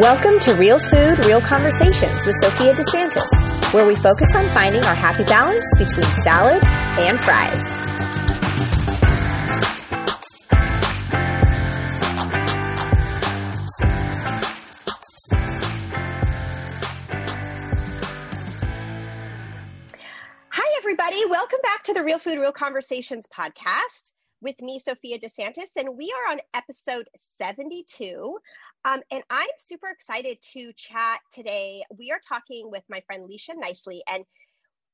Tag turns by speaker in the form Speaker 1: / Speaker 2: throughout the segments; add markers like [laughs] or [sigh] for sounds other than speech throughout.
Speaker 1: Welcome to Real Food, Real Conversations with Sophia DeSantis, where we focus on finding our happy balance between salad and fries. Hi, everybody. Welcome back to the Real Food, Real Conversations podcast with me, Sophia DeSantis, and we are on episode 72. Um, and I'm super excited to chat today. We are talking with my friend Leisha Nicely, and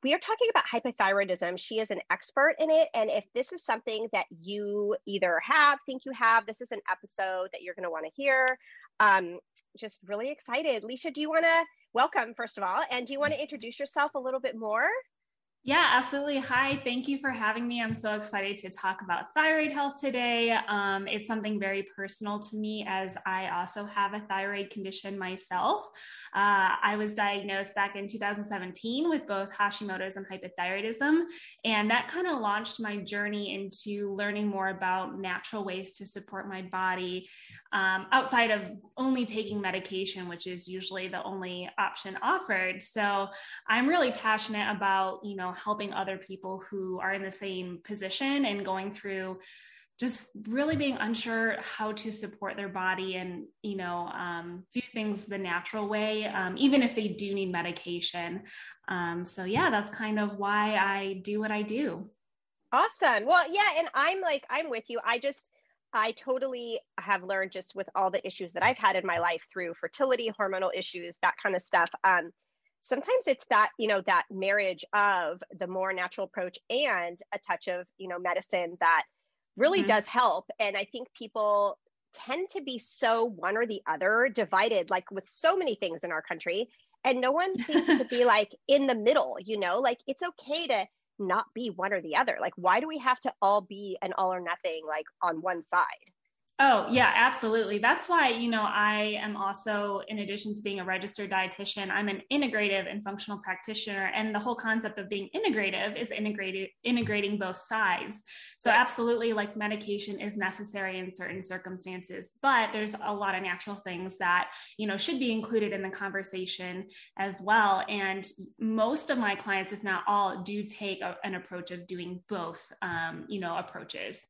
Speaker 1: we are talking about hypothyroidism. She is an expert in it. And if this is something that you either have, think you have, this is an episode that you're going to want to hear. Um, just really excited. Leisha, do you want to welcome, first of all, and do you want to introduce yourself a little bit more?
Speaker 2: Yeah, absolutely. Hi, thank you for having me. I'm so excited to talk about thyroid health today. Um, it's something very personal to me as I also have a thyroid condition myself. Uh, I was diagnosed back in 2017 with both Hashimoto's and hypothyroidism, and that kind of launched my journey into learning more about natural ways to support my body um, outside of only taking medication, which is usually the only option offered. So I'm really passionate about, you know, helping other people who are in the same position and going through just really being unsure how to support their body and you know um, do things the natural way um, even if they do need medication. Um, so yeah that's kind of why i do what i do.
Speaker 1: Awesome. Well yeah and i'm like i'm with you. I just I totally have learned just with all the issues that I've had in my life through fertility, hormonal issues, that kind of stuff. Sometimes it's that you know that marriage of the more natural approach and a touch of you know medicine that really mm-hmm. does help. And I think people tend to be so one or the other divided, like with so many things in our country, and no one seems to be [laughs] like in the middle. You know, like it's okay to not be one or the other? Like, why do we have to all be an all or nothing, like on one side?
Speaker 2: Oh, yeah, absolutely. That's why, you know, I am also, in addition to being a registered dietitian, I'm an integrative and functional practitioner. And the whole concept of being integrative is integrated, integrating both sides. So, absolutely, like medication is necessary in certain circumstances, but there's a lot of natural things that, you know, should be included in the conversation as well. And most of my clients, if not all, do take a, an approach of doing both, um, you know, approaches.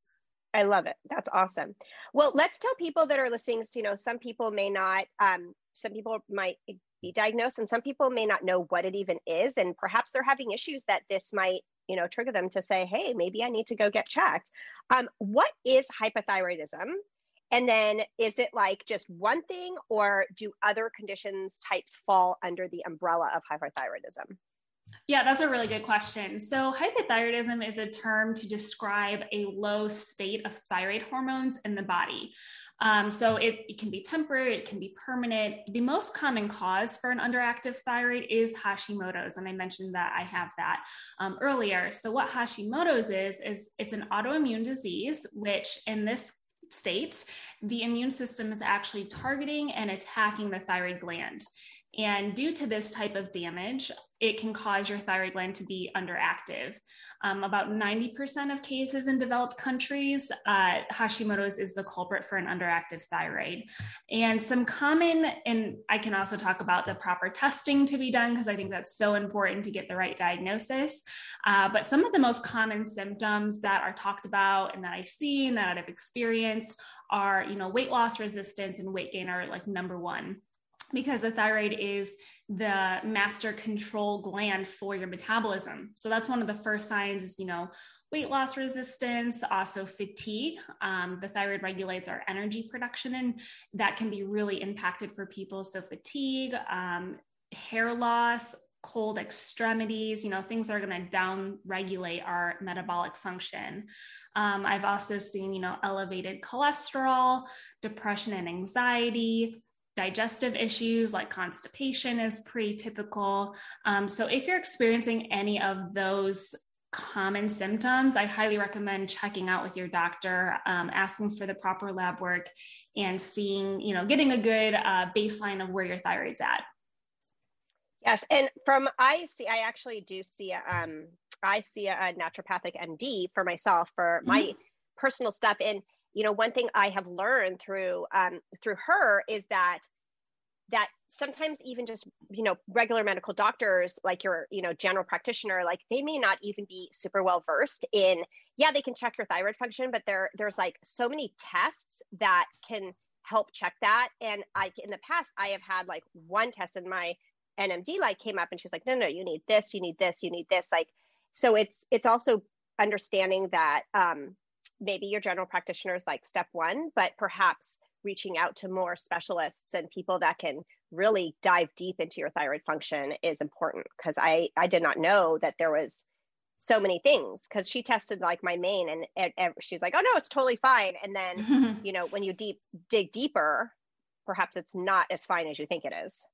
Speaker 1: I love it. That's awesome. Well, let's tell people that are listening, you know, some people may not, um, some people might be diagnosed and some people may not know what it even is. And perhaps they're having issues that this might, you know, trigger them to say, hey, maybe I need to go get checked. Um, what is hypothyroidism? And then is it like just one thing or do other conditions types fall under the umbrella of hypothyroidism?
Speaker 2: Yeah, that's a really good question. So, hypothyroidism is a term to describe a low state of thyroid hormones in the body. Um, so, it, it, can be temporary, it can be permanent. The most common cause for an underactive thyroid is Hashimoto's. And I mentioned that I have that um, earlier. So, what Hashimoto's is, is it's an autoimmune disease, which in this state, the immune system is actually targeting and attacking the thyroid gland. And due to this type of damage, it can cause your thyroid gland to be underactive. Um, about 90% of cases in developed countries, uh, Hashimoto's is the culprit for an underactive thyroid. And some common, and I can also talk about the proper testing to be done because I think that's so important to get the right diagnosis. Uh, but some of the most common symptoms that are talked about and that I see and that I've experienced are, you know, weight loss resistance and weight gain are like number one because the thyroid is the master control gland for your metabolism. So that's one of the first signs is, you know, weight loss resistance, also fatigue. Um, the thyroid regulates our energy production, and that can be really impacted for people. So, fatigue, um, hair loss, cold extremities, you know, things that are going to down regulate our metabolic function. Um, I've also seen, you know, elevated cholesterol, depression and anxiety, digestive issues like constipation is pretty typical. Um, so, if you're experiencing any of those common symptoms, I highly recommend checking out with your doctor, um, asking for the proper lab work, and seeing, you know, getting a good uh, baseline of where your thyroid's at.
Speaker 1: Yes, and from I see, I actually do see a, um, I see a, naturopathic MD for myself for my mm-hmm. personal stuff, and you know one thing i have learned through um, through her is that that sometimes even just you know regular medical doctors like your you know general practitioner like they may not even be super well versed in yeah they can check your thyroid function but there there's like so many tests that can help check that. And i in the past i have had like one test in my nmd like came up and she's like no no you need this you need this you need this like so it's it's also understanding that um maybe your general practitioner is like step one but perhaps reaching out to more specialists and people that can really dive deep into your thyroid function is important because I I did not know that there was so many things because she tested like my main and, and, and, she's like oh no it's totally fine. And then [laughs] you know when you deep dig deeper perhaps it's not as fine as you think it is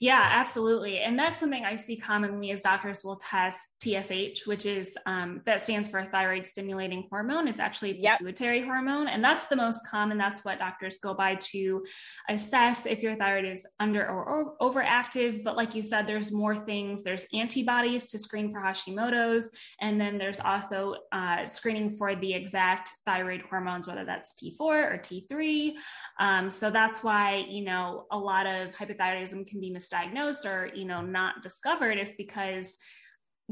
Speaker 2: yeah, absolutely. And that's something I see commonly as doctors will test TSH, which is um, that stands for thyroid stimulating hormone. It's actually a pituitary yep. hormone. And that's the most common. That's what doctors go by to assess if your thyroid is under or, or overactive. But like you said, there's more things. There's antibodies to screen for Hashimoto's. And then there's also uh, screening for the exact thyroid hormones, whether that's T4 or T3. Um, so that's why, you know, a lot of hypothyroidism can be be misdiagnosed or you know not discovered is because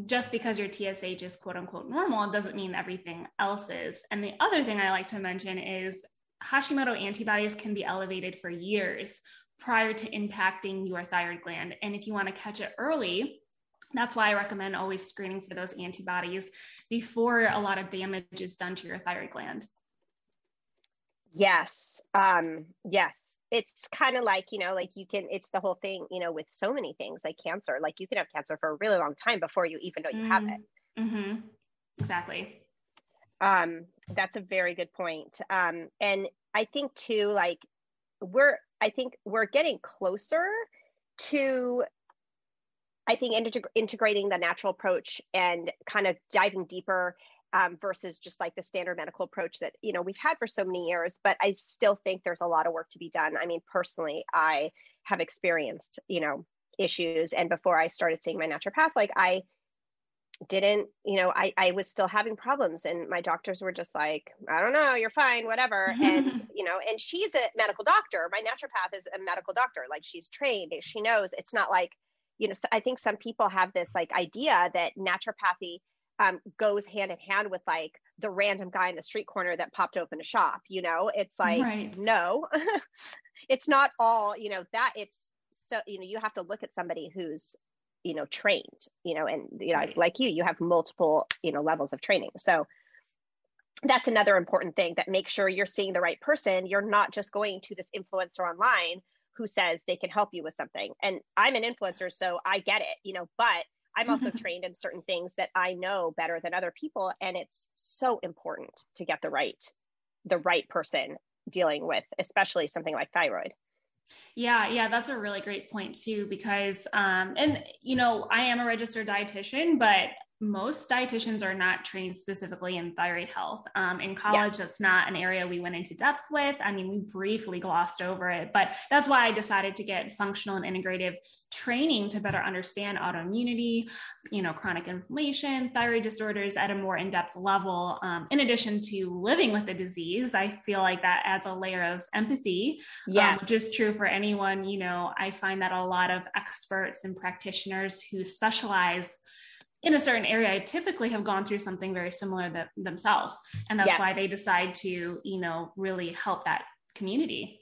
Speaker 2: just because your TSH is quote unquote normal doesn't mean everything else is. And the other thing I like to mention is Hashimoto antibodies can be elevated for years prior to impacting your thyroid gland. And if you want to catch it early, that's why I recommend always screening for those antibodies before a lot of damage is done to your thyroid gland.
Speaker 1: Yes. Um, yes it's kind of like you know like you can it's the whole thing you know with so many things like cancer like you can have cancer for a really long time before you even know you mm-hmm. have it
Speaker 2: mm-hmm. mm-hmm. exactly
Speaker 1: um that's a very good point um and i think too like we're i think we're getting closer to i think integ- integrating the natural approach and kind of diving deeper um, versus just like the standard medical approach that you know we've had for so many years but i still think there's a lot of work to be done. I mean personally i have experienced you know issues and before i started seeing my naturopath like i didn't you know i i was still having problems and my doctors were just like i don't know you're fine whatever. [laughs] And you know and she's a medical doctor. My naturopath is a medical doctor. Like she's trained she knows. It's not like you know i think some people have this like idea that naturopathy um, goes hand in hand with like the random guy in the street corner that popped open a shop you know? It's like right. no. [laughs] It's not all you know that it's so you know you have to look at somebody who's you know trained you know and you know right. like you you have multiple you know levels of training. So that's another important thing that make sure you're seeing the right person. You're not just going to this influencer online who says they can help you with something. And i'm an influencer so i get it you know but I'm also [laughs] trained in certain things that I know better than other people. And it's so important to get the right, the right person dealing with, especially something like thyroid.
Speaker 2: Yeah, yeah, that's a really great point too, because, um, and you know, I am a registered dietitian, but most dietitians are not trained specifically in thyroid health. Um, in college, yes. that's not an area we went into depth with. I mean, we briefly glossed over it, but that's why I decided to get functional and integrative training to better understand autoimmunity, you know, chronic inflammation, thyroid disorders at a more in depth level. Um, in addition to living with the disease, I feel like that adds a layer of empathy.
Speaker 1: Um, yes.
Speaker 2: Um, just true for anyone, you know, I find that a lot of experts and practitioners who specialize in a certain area I typically have gone through something very similar that, themselves. And that's yes. why they decide to you know really help that community.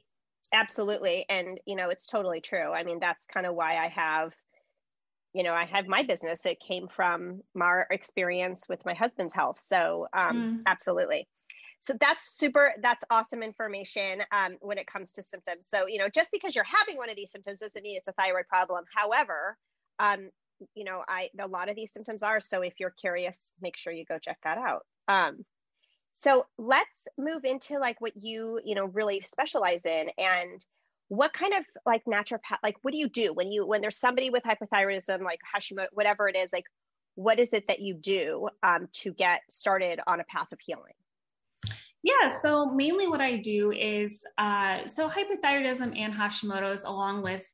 Speaker 1: Absolutely. And you know it's totally true. I mean that's kind of why i have you know i have my business. It came from my experience with my husband's health. So um, mm. absolutely. So that's super that's awesome information um, when it comes to symptoms. So you know just because you're having one of these symptoms doesn't mean it's a thyroid problem. However um, you know, I a lot of these symptoms are. So if you're curious, make sure you go check that out. Um, so let's move into like what you you know really specialize in and what kind of like naturopath like what do you do when you when there's somebody with hypothyroidism like Hashimoto whatever it is like what is it that you do um, to get started on a path of healing?
Speaker 2: Yeah, so mainly what I do is uh, so hypothyroidism and Hashimoto's, along with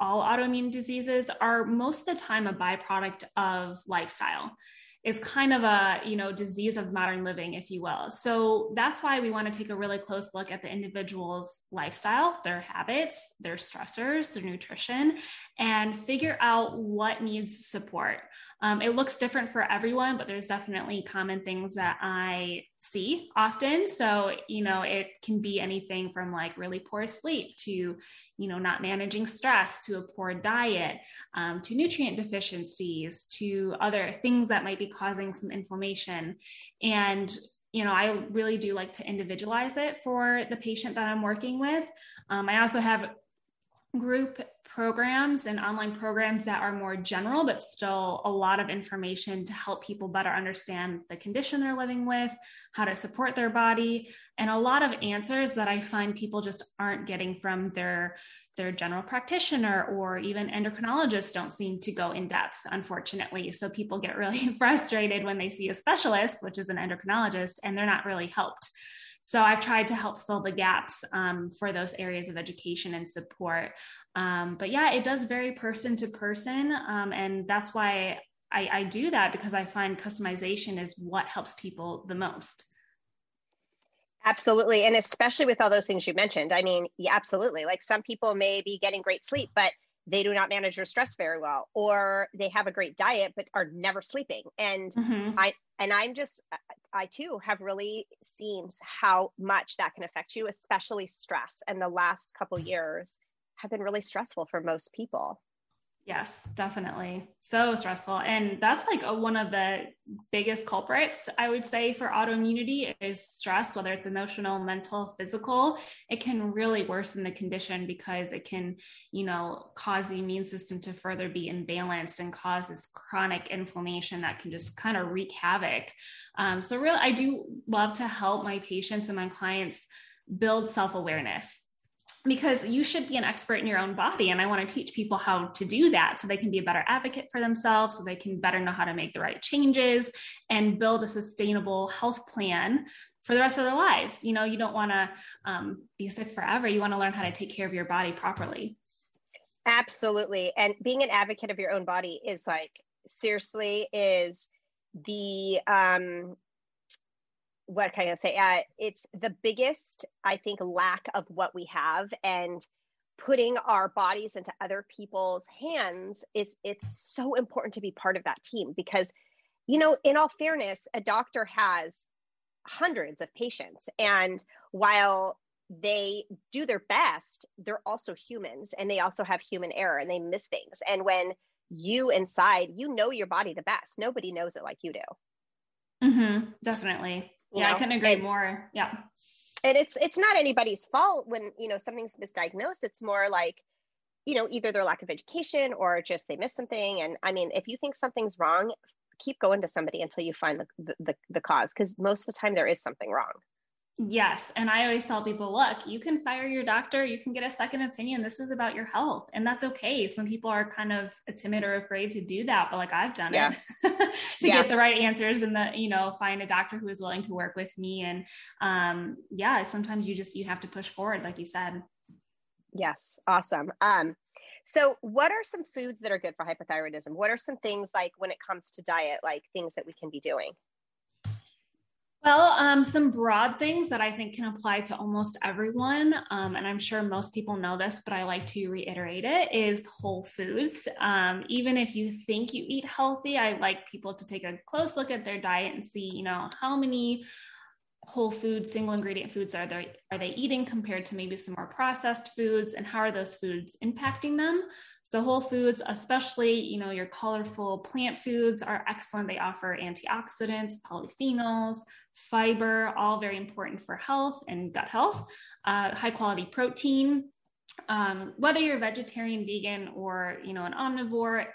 Speaker 2: all autoimmune diseases are most of the time a byproduct of lifestyle. It's kind of a you know disease of modern living if you will so that's why we want to take a really close look at the individual's lifestyle their habits their stressors their nutrition and figure out what needs support um, it looks different for everyone, but there's definitely common things that I see often. So, you know, it can be anything from like really poor sleep to, you know, not managing stress to a poor diet, um, to nutrient deficiencies, to other things that might be causing some inflammation. And, you know, I really do like to individualize it for the patient that I'm working with. Um, I also have group programs and online programs that are more general, but still a lot of information to help people better understand the condition they're living with, how to support their body, and a lot of answers that I find people just aren't getting from their their general practitioner or even endocrinologists don't seem to go in depth, unfortunately. So people get really [laughs] frustrated when they see a specialist, which is an endocrinologist, and they're not really helped. So I've tried to help fill the gaps um, for those areas of education and support. Um, but yeah, it does vary person to person. Um, and that's why I, I do that because I find customization is what helps people the most.
Speaker 1: Absolutely. And especially with all those things you mentioned. I mean, yeah, absolutely. Like some people may be getting great sleep, but they do not manage their stress very well, or they have a great diet, but are never sleeping. And mm-hmm. I, and I'm just, I too have really seen how much that can affect you, especially stress. And the last couple years, have been really stressful for most people.
Speaker 2: Yes, definitely. So stressful. And that's like a, one of the biggest culprits, I would say, for autoimmunity is stress, whether it's emotional, mental, physical. It can really worsen the condition because it can, you know, cause the immune system to further be imbalanced and cause this chronic inflammation that can just kind of wreak havoc. Um, so, really, I do love to help my patients and my clients build self awareness because you should be an expert in your own body. And I want to teach people how to do that so they can be a better advocate for themselves, so they can better know how to make the right changes and build a sustainable health plan for the rest of their lives. You know, you don't want to um, be sick forever. You want to learn how to take care of your body properly.
Speaker 1: Absolutely. And being an advocate of your own body is like, seriously, is the um what can I say? Uh, it's the biggest, I think, lack of what we have, and putting our bodies into other people's hands is it's so important to be part of that team because, you know, in all fairness, a doctor has hundreds of patients, and while they do their best, they're also humans, and they also have human error, and they miss things. And when you inside, you know your body the best. Nobody knows it like you do.
Speaker 2: Mm-hmm, definitely yeah know? i couldn't agree more. Yeah.
Speaker 1: and it's it's not anybody's fault when you know something's misdiagnosed. It's more like you know either their lack of education or just they missed something. And i mean if you think something's wrong keep going to somebody until you find the the, the cause because most of the time there is something wrong
Speaker 2: Yes. And I always tell people look, you can fire your doctor, you can get a second opinion. This is about your health, and that's okay. Some people are kind of timid or afraid to do that, but like I've done yeah. it [laughs] to yeah. get the right answers and the, you know, find a doctor who is willing to work with me. And um, yeah, sometimes you just, you have to push forward, like you said.
Speaker 1: Yes. Awesome. Um, so, what are some foods that are good for hypothyroidism? What are some things like when it comes to diet, like things that we can be doing?
Speaker 2: Well, um, some broad things that I think can apply to almost everyone, um, and I'm sure most people know this, but I like to reiterate it, is whole foods. Um, even if you think you eat healthy, I like people to take a close look at their diet and see, you know, how many whole food single ingredient foods are they are they eating compared to maybe some more processed foods? And how are those foods impacting them? So whole foods especially you know your colorful plant foods are excellent. They offer antioxidants polyphenols fiber all very important for health and gut health uh, high quality protein. Um, whether you're vegetarian vegan or you know an omnivore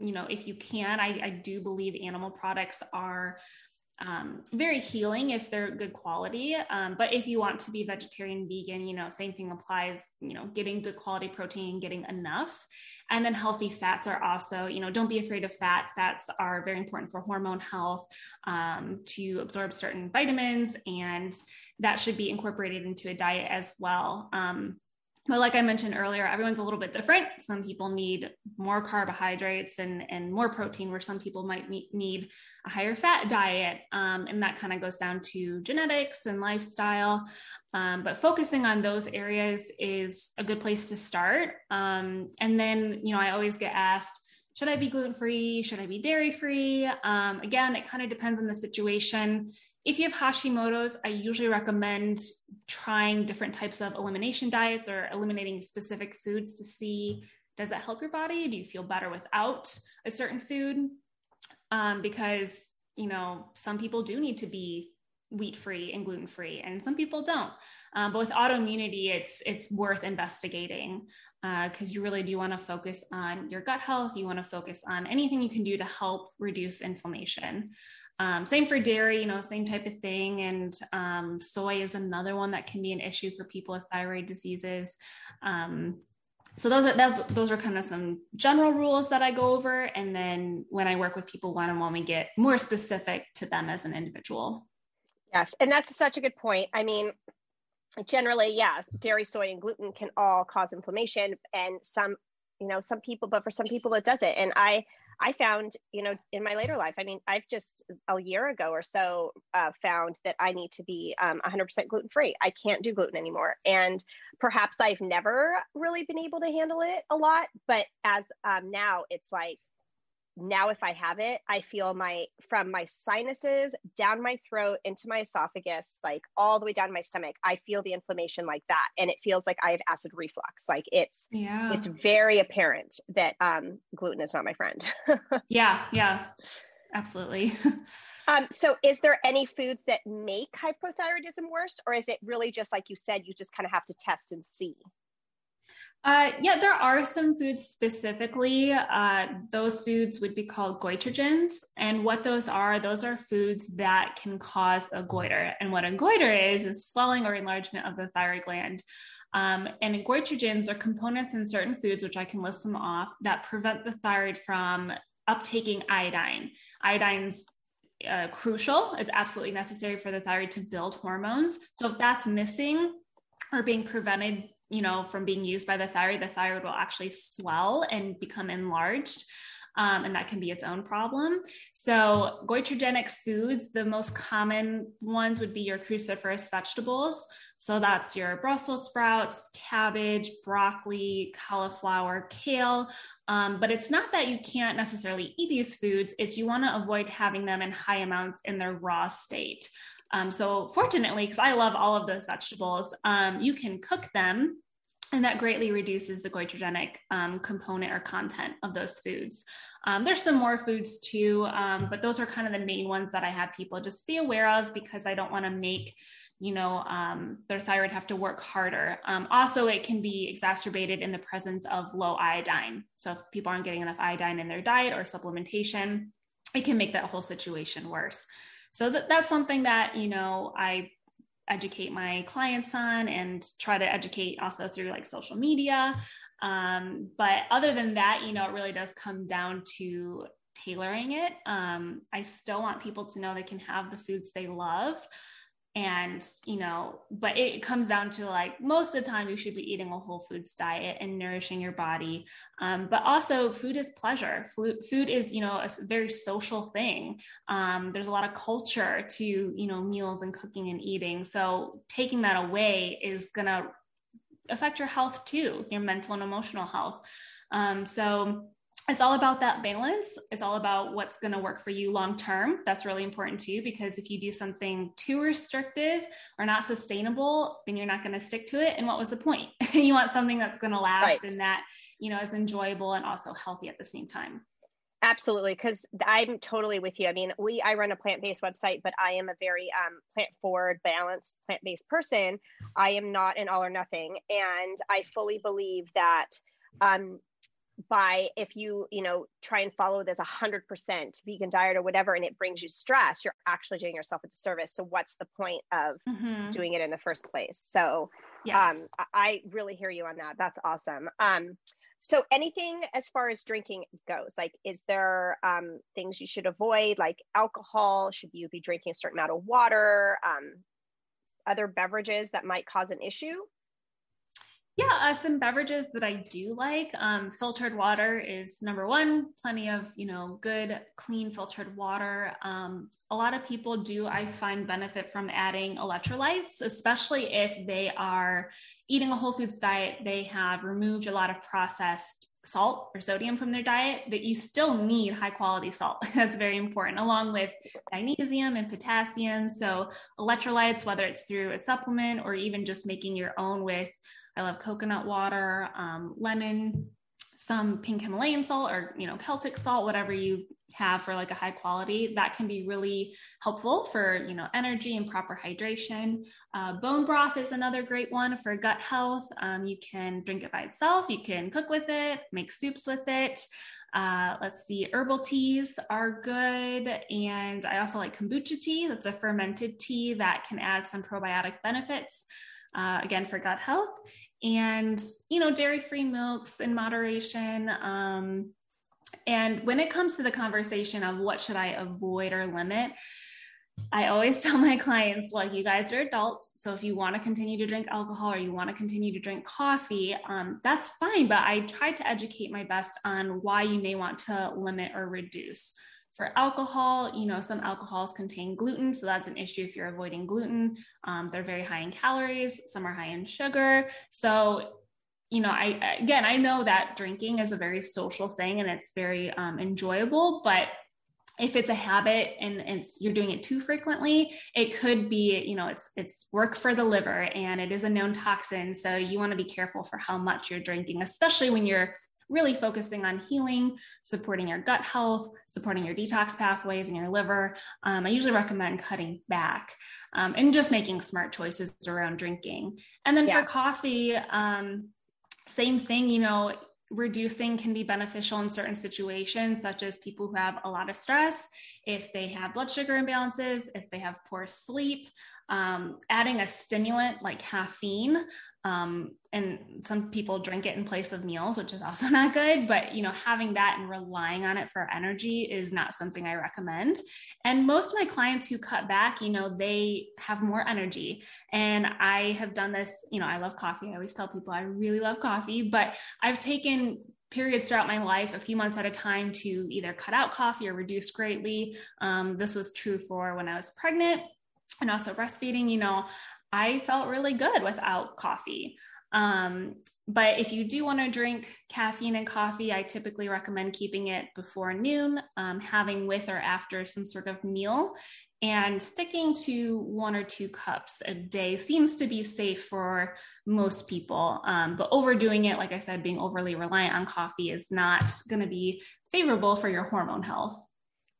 Speaker 2: you know if you can I, I do believe animal products are um, very healing if they're good quality. Um, but if you want to be vegetarian, vegan, you know, same thing applies, you know, getting good quality protein, getting enough. And then healthy fats are also, you know, don't be afraid of fat. Fats are very important for hormone health um, to absorb certain vitamins, and that should be incorporated into a diet as well. Um, but like I mentioned earlier, everyone's a little bit different. Some people need more carbohydrates and, and more protein, where some people might need a higher fat diet. Um, and that kind of goes down to genetics and lifestyle. Um, but focusing on those areas is a good place to start. Um, and then, you know, I always get asked, should I be gluten free? Should I be dairy free? Um, again, it kind of depends on the situation. If you have Hashimoto's, I usually recommend trying different types of elimination diets or eliminating specific foods to see does that help your body? Do you feel better without a certain food? Um, because you know some people do need to be wheat free and gluten free, and some people don't. Um, but with autoimmunity, it's it's worth investigating because uh, you really do want to focus on your gut health. You want to focus on anything you can do to help reduce inflammation. Um, same for dairy, you know, same type of thing. And um, soy is another one that can be an issue for people with thyroid diseases. Um, so those are those, those are kind of some general rules that I go over, and then when I work with people one on one, we get more specific to them as an individual.
Speaker 1: Yes, and that's such a good point. I mean, generally, yes, dairy, soy, and gluten can all cause inflammation, and some, you know, some people, but for some people it doesn't. And I I found, you know, in my later life, I mean, I've just a year ago or so uh, found that I need to be um, 100% gluten free. I can't do gluten anymore. And perhaps I've never really been able to handle it a lot. But as um, now, it's like, now if I have it, I feel my from my sinuses down my throat into my esophagus, like all the way down my stomach. I feel the inflammation like that, and it feels like I have acid reflux. Like it's yeah, it's very apparent that um, gluten is not my friend. [laughs]
Speaker 2: yeah, yeah, absolutely. [laughs]
Speaker 1: um, so, is there any foods that make hypothyroidism worse, or is it really just like you said, you just kind of have to test and see?
Speaker 2: Uh, yeah, there are some foods specifically. Uh, those foods would be called goitrogens. And what those are, those are foods that can cause a goiter. And what a goiter is, is swelling or enlargement of the thyroid gland. Um, and goitrogens are components in certain foods, which I can list them off, that prevent the thyroid from uptaking iodine. Iodine's uh, crucial, it's absolutely necessary for the thyroid to build hormones. So if that's missing, or being prevented you know, from being used by the thyroid, the thyroid will actually swell and become enlarged. Um, and that can be its own problem. So, goitrogenic foods, the most common ones would be your cruciferous vegetables. So, that's your Brussels sprouts, cabbage, broccoli, cauliflower, kale. Um, but it's not that you can't necessarily eat these foods, it's you want to avoid having them in high amounts in their raw state. Um, so fortunately, because I love all of those vegetables, um, you can cook them and that greatly reduces the goitrogenic um, component or content of those foods. Um, there's some more foods too, um, but those are kind of the main ones that I have people just be aware of because I don't want to make you know um, their thyroid have to work harder. Um, also, it can be exacerbated in the presence of low iodine. So if people aren't getting enough iodine in their diet or supplementation, it can make that whole situation worse so that, that's something that you know i educate my clients on and try to educate also through like social media. Um, but other than that you know it really does come down to tailoring it. Um, i still want people to know they can have the foods they love and you know but it comes down to like most of the time you should be eating a whole foods diet and nourishing your body. Um, but also food is pleasure. Food is you know a very social thing. Um, there's a lot of culture to you know meals and cooking and eating. So taking that away is going to affect your health too your mental and emotional health. Um, so it's all about that balance. It's all about what's going to work for you long term. That's really important too, because if you do something too restrictive or not sustainable, then you're not going to stick to it. And what was the point? [laughs] you want something that's going to last right. and that, you know, is enjoyable and also healthy at the same time.
Speaker 1: Absolutely, because I'm totally with you. I mean, we I run a plant-based website, but I am a very um, plant-forward, balanced, plant-based person. I am not an all or nothing, and I fully believe that um, by if you you know try and follow this 100% vegan diet or whatever and it brings you stress you're actually doing yourself a disservice. So what's the point of mm-hmm. doing it in the first place? So yes. um, i really hear you on that. That's awesome. Um, so anything as far as drinking goes like is there um, things you should avoid like alcohol? Should you be drinking a certain amount of water? Um, other beverages that might cause an issue
Speaker 2: Yeah, uh, some beverages that I do like. Um, filtered water is number one. Plenty of you know good, clean filtered water. Um, a lot of people do. I find benefit from adding electrolytes, especially if they are eating a whole foods diet. They have removed a lot of processed salt or sodium from their diet. That you still need high quality salt. [laughs] That's very important, along with magnesium and potassium. So electrolytes, whether it's through a supplement or even just making your own with I love coconut water, um, lemon, some pink Himalayan salt or, you know, Celtic salt, whatever you have for like a high quality. That can be really helpful for you know energy and proper hydration. Uh, bone broth is another great one for gut health. Um, you can drink it by itself. You can cook with it make soups with it. Uh, let's see herbal teas are good. And i also like kombucha tea. That's a fermented tea that can add some probiotic benefits uh, again for gut health and you know dairy free milks in moderation um, and when it comes to the conversation of what should i avoid or limit I always [laughs] tell my clients, look, you guys are adults. So if you want to continue to drink alcohol or you want to continue to drink coffee, um, that's fine. But I try to educate my best on why you may want to limit or reduce. For alcohol, you know, some alcohols contain gluten, so that's an issue if you're avoiding gluten. Um, they're very high in calories, some are high in sugar. So, you know, I again, I know that drinking is a very social thing and it's very um, enjoyable, but if it's a habit and it's you're doing it too frequently it could be you know it's it's work for the liver and it is a known toxin so you want to be careful for how much you're drinking especially when you're really focusing on healing, supporting your gut health, supporting your detox pathways in your liver. Um, I usually recommend cutting back um, and just making smart choices around drinking. And then yeah. for coffee, um, same thing, you know, reducing can be beneficial in certain situations, such as people who have a lot of stress, if they have blood sugar imbalances, if they have poor sleep. Um, adding a stimulant like caffeine um, and some people drink it in place of meals which is also [laughs] not good but you know having that and relying on it for energy is not something i recommend. And most of my clients who cut back you know they have more energy. And i have done this you know i love coffee. I always tell people i really love coffee but i've taken periods throughout my life, a few months at a time, to either cut out coffee or reduce greatly. Um, this was true for when I was pregnant and also breastfeeding. You know, I felt really good without coffee. Um, but if you do want to drink caffeine and coffee, I typically recommend keeping it before noon, um, having with or after some sort of meal, and sticking to one or two cups a day seems to be safe for most people. Um, but overdoing it, like I said, being overly reliant on coffee is not going to be favorable for your hormone health.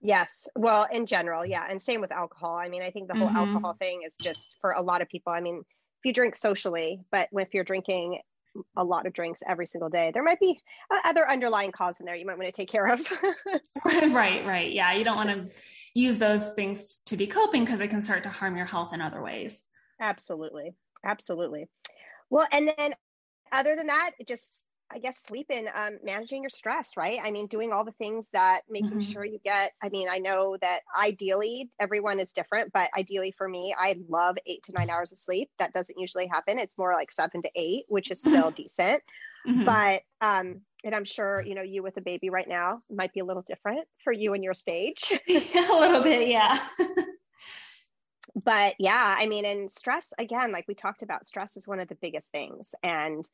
Speaker 1: Yes. Well, in general, yeah. And same with alcohol. I mean, I think the whole mm-hmm. alcohol thing is just for a lot of people. I mean, if you drink socially, but if you're drinking a lot of drinks every single day, there might be other underlying cause in there you might want to take care of. [laughs]
Speaker 2: right, right. Yeah. You don't want to use those things to be coping because it can start to harm your health in other ways.
Speaker 1: Absolutely. Absolutely. Well, and then other than that, it just I guess sleeping, um, managing your stress, right? I mean, doing all the things that making mm-hmm. sure you get. I mean, I know that ideally everyone is different, but ideally for me, I love eight to nine hours of sleep. That doesn't usually happen. It's more like seven to eight, which is still [laughs] decent. Mm-hmm. But, um, and I'm sure, you know, you with a baby right now might be a little different for you and your stage. [laughs]
Speaker 2: a little bit, yeah. [laughs]
Speaker 1: but yeah, I mean, and stress, again, like we talked about, stress is one of the biggest things. And,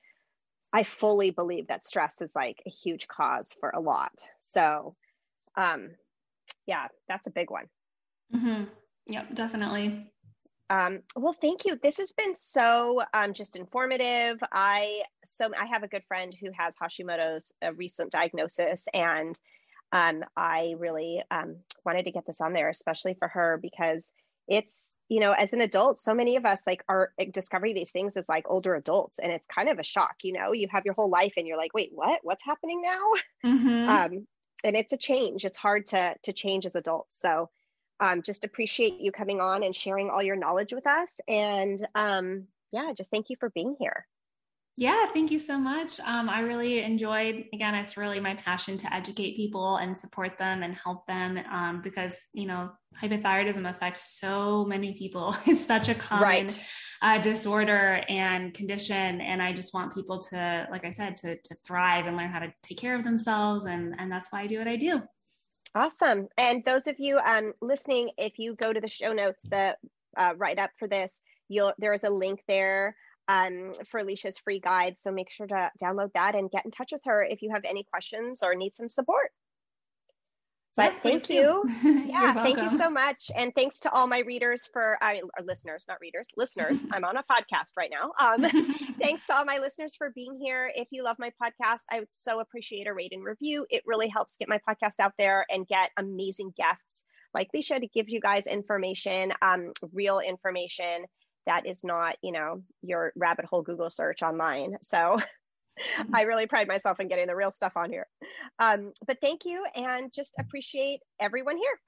Speaker 1: I fully believe that stress is like a huge cause for a lot. So, um, yeah, that's a big one.
Speaker 2: Mm-hmm. Yep, definitely.
Speaker 1: Um, well, thank you. This has been so um, just informative. I so I have a good friend who has Hashimoto's a recent diagnosis, and um, I really um, wanted to get this on there, especially for her because it's you know as an adult so many of us like are discovering these things as like older adults and it's kind of a shock you know? You have your whole life and you're like wait what? What's happening now? Mm-hmm. um and it's a change. It's hard to to change as adults. So um just appreciate you coming on and sharing all your knowledge with us. And um yeah just thank you for being here
Speaker 2: Yeah, thank you so much. Um, I really enjoyed, again, it's really my passion to educate people and support them and help them um, because, you know, hypothyroidism affects so many people. [laughs] It's such a common right. uh, disorder and condition. And I just want people to, like I said, to, to thrive and learn how to take care of themselves. And, and that's why I do what I do.
Speaker 1: Awesome. And those of you um, listening, if you go to the show notes, the uh, write up for this, you'll there is a link there um, for Alicia's free guide. So make sure to download that and get in touch with her if you have any questions or need some support. But [laughs] yeah, thank you. you. yeah, thank you so much. And thanks to all my readers for, uh, or listeners, not readers, listeners. [laughs] I'm on a podcast right now. Um, [laughs] thanks to all my listeners for being here. If you love my podcast, I would so appreciate a rate and review. It really helps get my podcast out there and get amazing guests like Alicia to give you guys information, um, real information that is not, you know, your rabbit hole Google search online. So mm-hmm. I really pride myself in getting the real stuff on here. Um, but thank you and just appreciate everyone here.